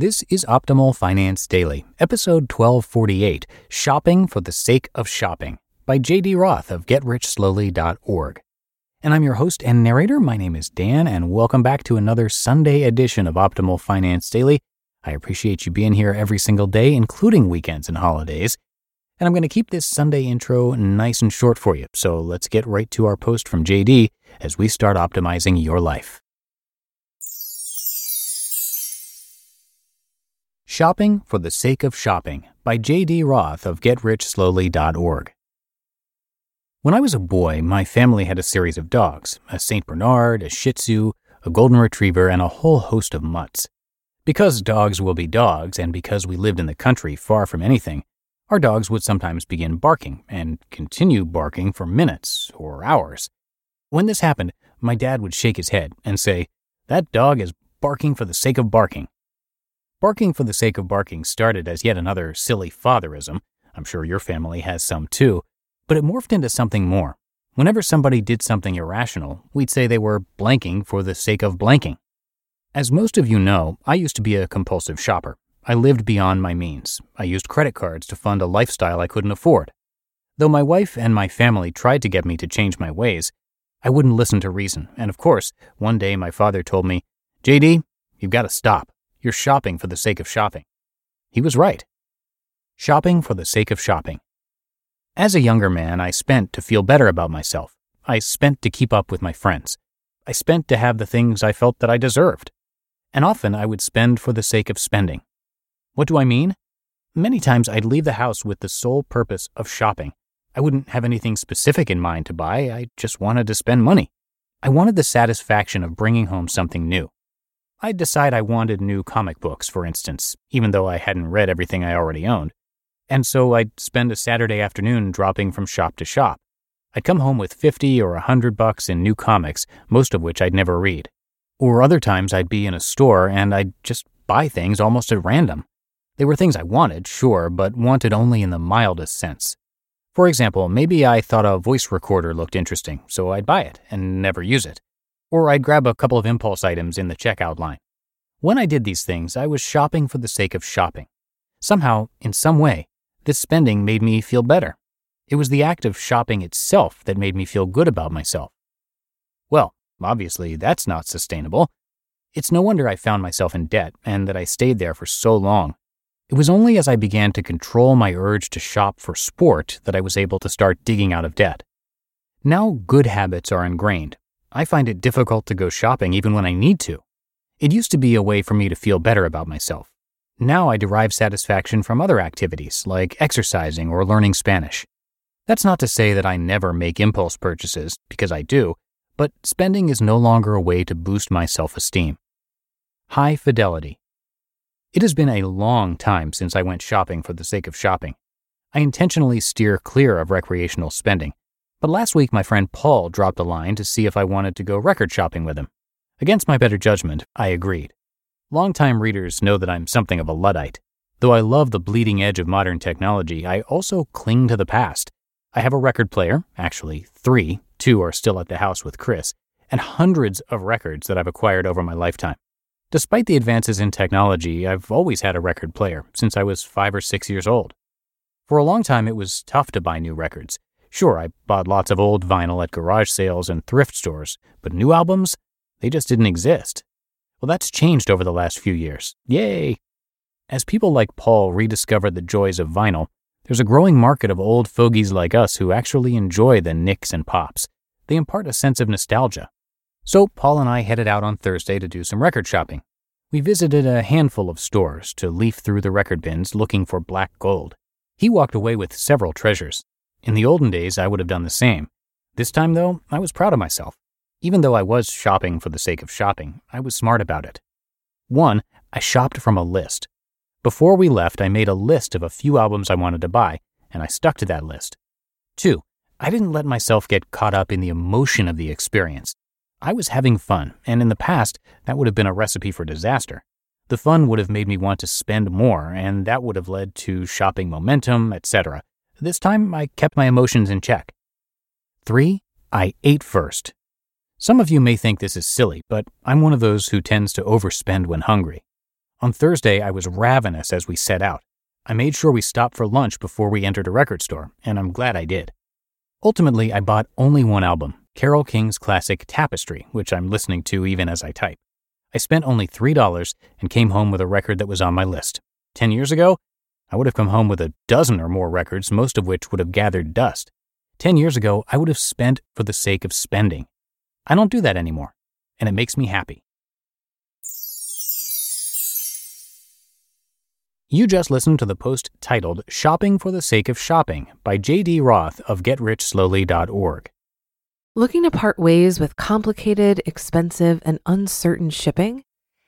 This is Optimal Finance Daily, episode 1248 Shopping for the Sake of Shopping by JD Roth of GetRichSlowly.org. And I'm your host and narrator. My name is Dan, and welcome back to another Sunday edition of Optimal Finance Daily. I appreciate you being here every single day, including weekends and holidays. And I'm going to keep this Sunday intro nice and short for you. So let's get right to our post from JD as we start optimizing your life. Shopping for the Sake of Shopping by J.D. Roth of GetRichSlowly.org. When I was a boy, my family had a series of dogs a St. Bernard, a Shih Tzu, a Golden Retriever, and a whole host of mutts. Because dogs will be dogs, and because we lived in the country far from anything, our dogs would sometimes begin barking and continue barking for minutes or hours. When this happened, my dad would shake his head and say, That dog is barking for the sake of barking. Barking for the sake of barking started as yet another silly fatherism. I'm sure your family has some too. But it morphed into something more. Whenever somebody did something irrational, we'd say they were blanking for the sake of blanking. As most of you know, I used to be a compulsive shopper. I lived beyond my means. I used credit cards to fund a lifestyle I couldn't afford. Though my wife and my family tried to get me to change my ways, I wouldn't listen to reason. And of course, one day my father told me, JD, you've got to stop. You're shopping for the sake of shopping. He was right. Shopping for the sake of shopping. As a younger man, I spent to feel better about myself. I spent to keep up with my friends. I spent to have the things I felt that I deserved. And often I would spend for the sake of spending. What do I mean? Many times I'd leave the house with the sole purpose of shopping. I wouldn't have anything specific in mind to buy, I just wanted to spend money. I wanted the satisfaction of bringing home something new. I'd decide I wanted new comic books, for instance, even though I hadn't read everything I already owned. And so I'd spend a Saturday afternoon dropping from shop to shop. I'd come home with 50 or a 100 bucks in new comics, most of which I'd never read. Or other times I'd be in a store and I'd just buy things almost at random. They were things I wanted, sure, but wanted only in the mildest sense. For example, maybe I thought a voice recorder looked interesting, so I'd buy it and never use it or I'd grab a couple of impulse items in the checkout line. When I did these things, I was shopping for the sake of shopping. Somehow, in some way, this spending made me feel better. It was the act of shopping itself that made me feel good about myself. Well, obviously, that's not sustainable. It's no wonder I found myself in debt and that I stayed there for so long. It was only as I began to control my urge to shop for sport that I was able to start digging out of debt. Now good habits are ingrained, I find it difficult to go shopping even when I need to. It used to be a way for me to feel better about myself. Now I derive satisfaction from other activities like exercising or learning Spanish. That's not to say that I never make impulse purchases, because I do, but spending is no longer a way to boost my self esteem. High fidelity. It has been a long time since I went shopping for the sake of shopping. I intentionally steer clear of recreational spending but last week, my friend Paul dropped a line to see if I wanted to go record shopping with him. Against my better judgment, I agreed. Longtime readers know that I'm something of a Luddite. Though I love the bleeding edge of modern technology, I also cling to the past. I have a record player, actually, three, two are still at the house with Chris, and hundreds of records that I've acquired over my lifetime. Despite the advances in technology, I've always had a record player since I was five or six years old. For a long time, it was tough to buy new records. Sure, I bought lots of old vinyl at garage sales and thrift stores, but new albums? They just didn't exist. Well, that's changed over the last few years. Yay! As people like Paul rediscover the joys of vinyl, there's a growing market of old fogies like us who actually enjoy the nicks and pops. They impart a sense of nostalgia. So Paul and I headed out on Thursday to do some record shopping. We visited a handful of stores to leaf through the record bins looking for black gold. He walked away with several treasures. In the olden days, I would have done the same. This time, though, I was proud of myself. Even though I was shopping for the sake of shopping, I was smart about it. One, I shopped from a list. Before we left, I made a list of a few albums I wanted to buy, and I stuck to that list. Two, I didn't let myself get caught up in the emotion of the experience. I was having fun, and in the past, that would have been a recipe for disaster. The fun would have made me want to spend more, and that would have led to shopping momentum, etc. This time, I kept my emotions in check. Three, I ate first. Some of you may think this is silly, but I'm one of those who tends to overspend when hungry. On Thursday, I was ravenous as we set out. I made sure we stopped for lunch before we entered a record store, and I'm glad I did. Ultimately, I bought only one album, Carole King's classic Tapestry, which I'm listening to even as I type. I spent only $3 and came home with a record that was on my list. Ten years ago, I would have come home with a dozen or more records, most of which would have gathered dust. Ten years ago, I would have spent for the sake of spending. I don't do that anymore, and it makes me happy. You just listened to the post titled Shopping for the Sake of Shopping by J.D. Roth of GetRichSlowly.org. Looking to part ways with complicated, expensive, and uncertain shipping?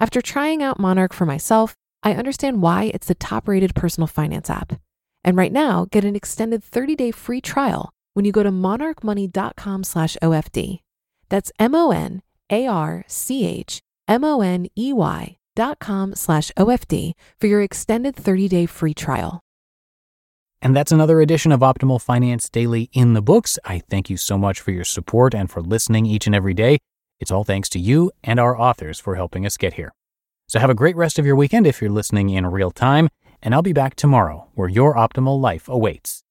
After trying out Monarch for myself, I understand why it's the top-rated personal finance app. And right now, get an extended 30-day free trial when you go to monarchmoney.com slash OFD. That's M O N A R C H M O N E Y dot com slash OFD for your extended 30 day free trial. And that's another edition of Optimal Finance Daily in the books. I thank you so much for your support and for listening each and every day. It's all thanks to you and our authors for helping us get here. So have a great rest of your weekend if you're listening in real time, and I'll be back tomorrow where your optimal life awaits.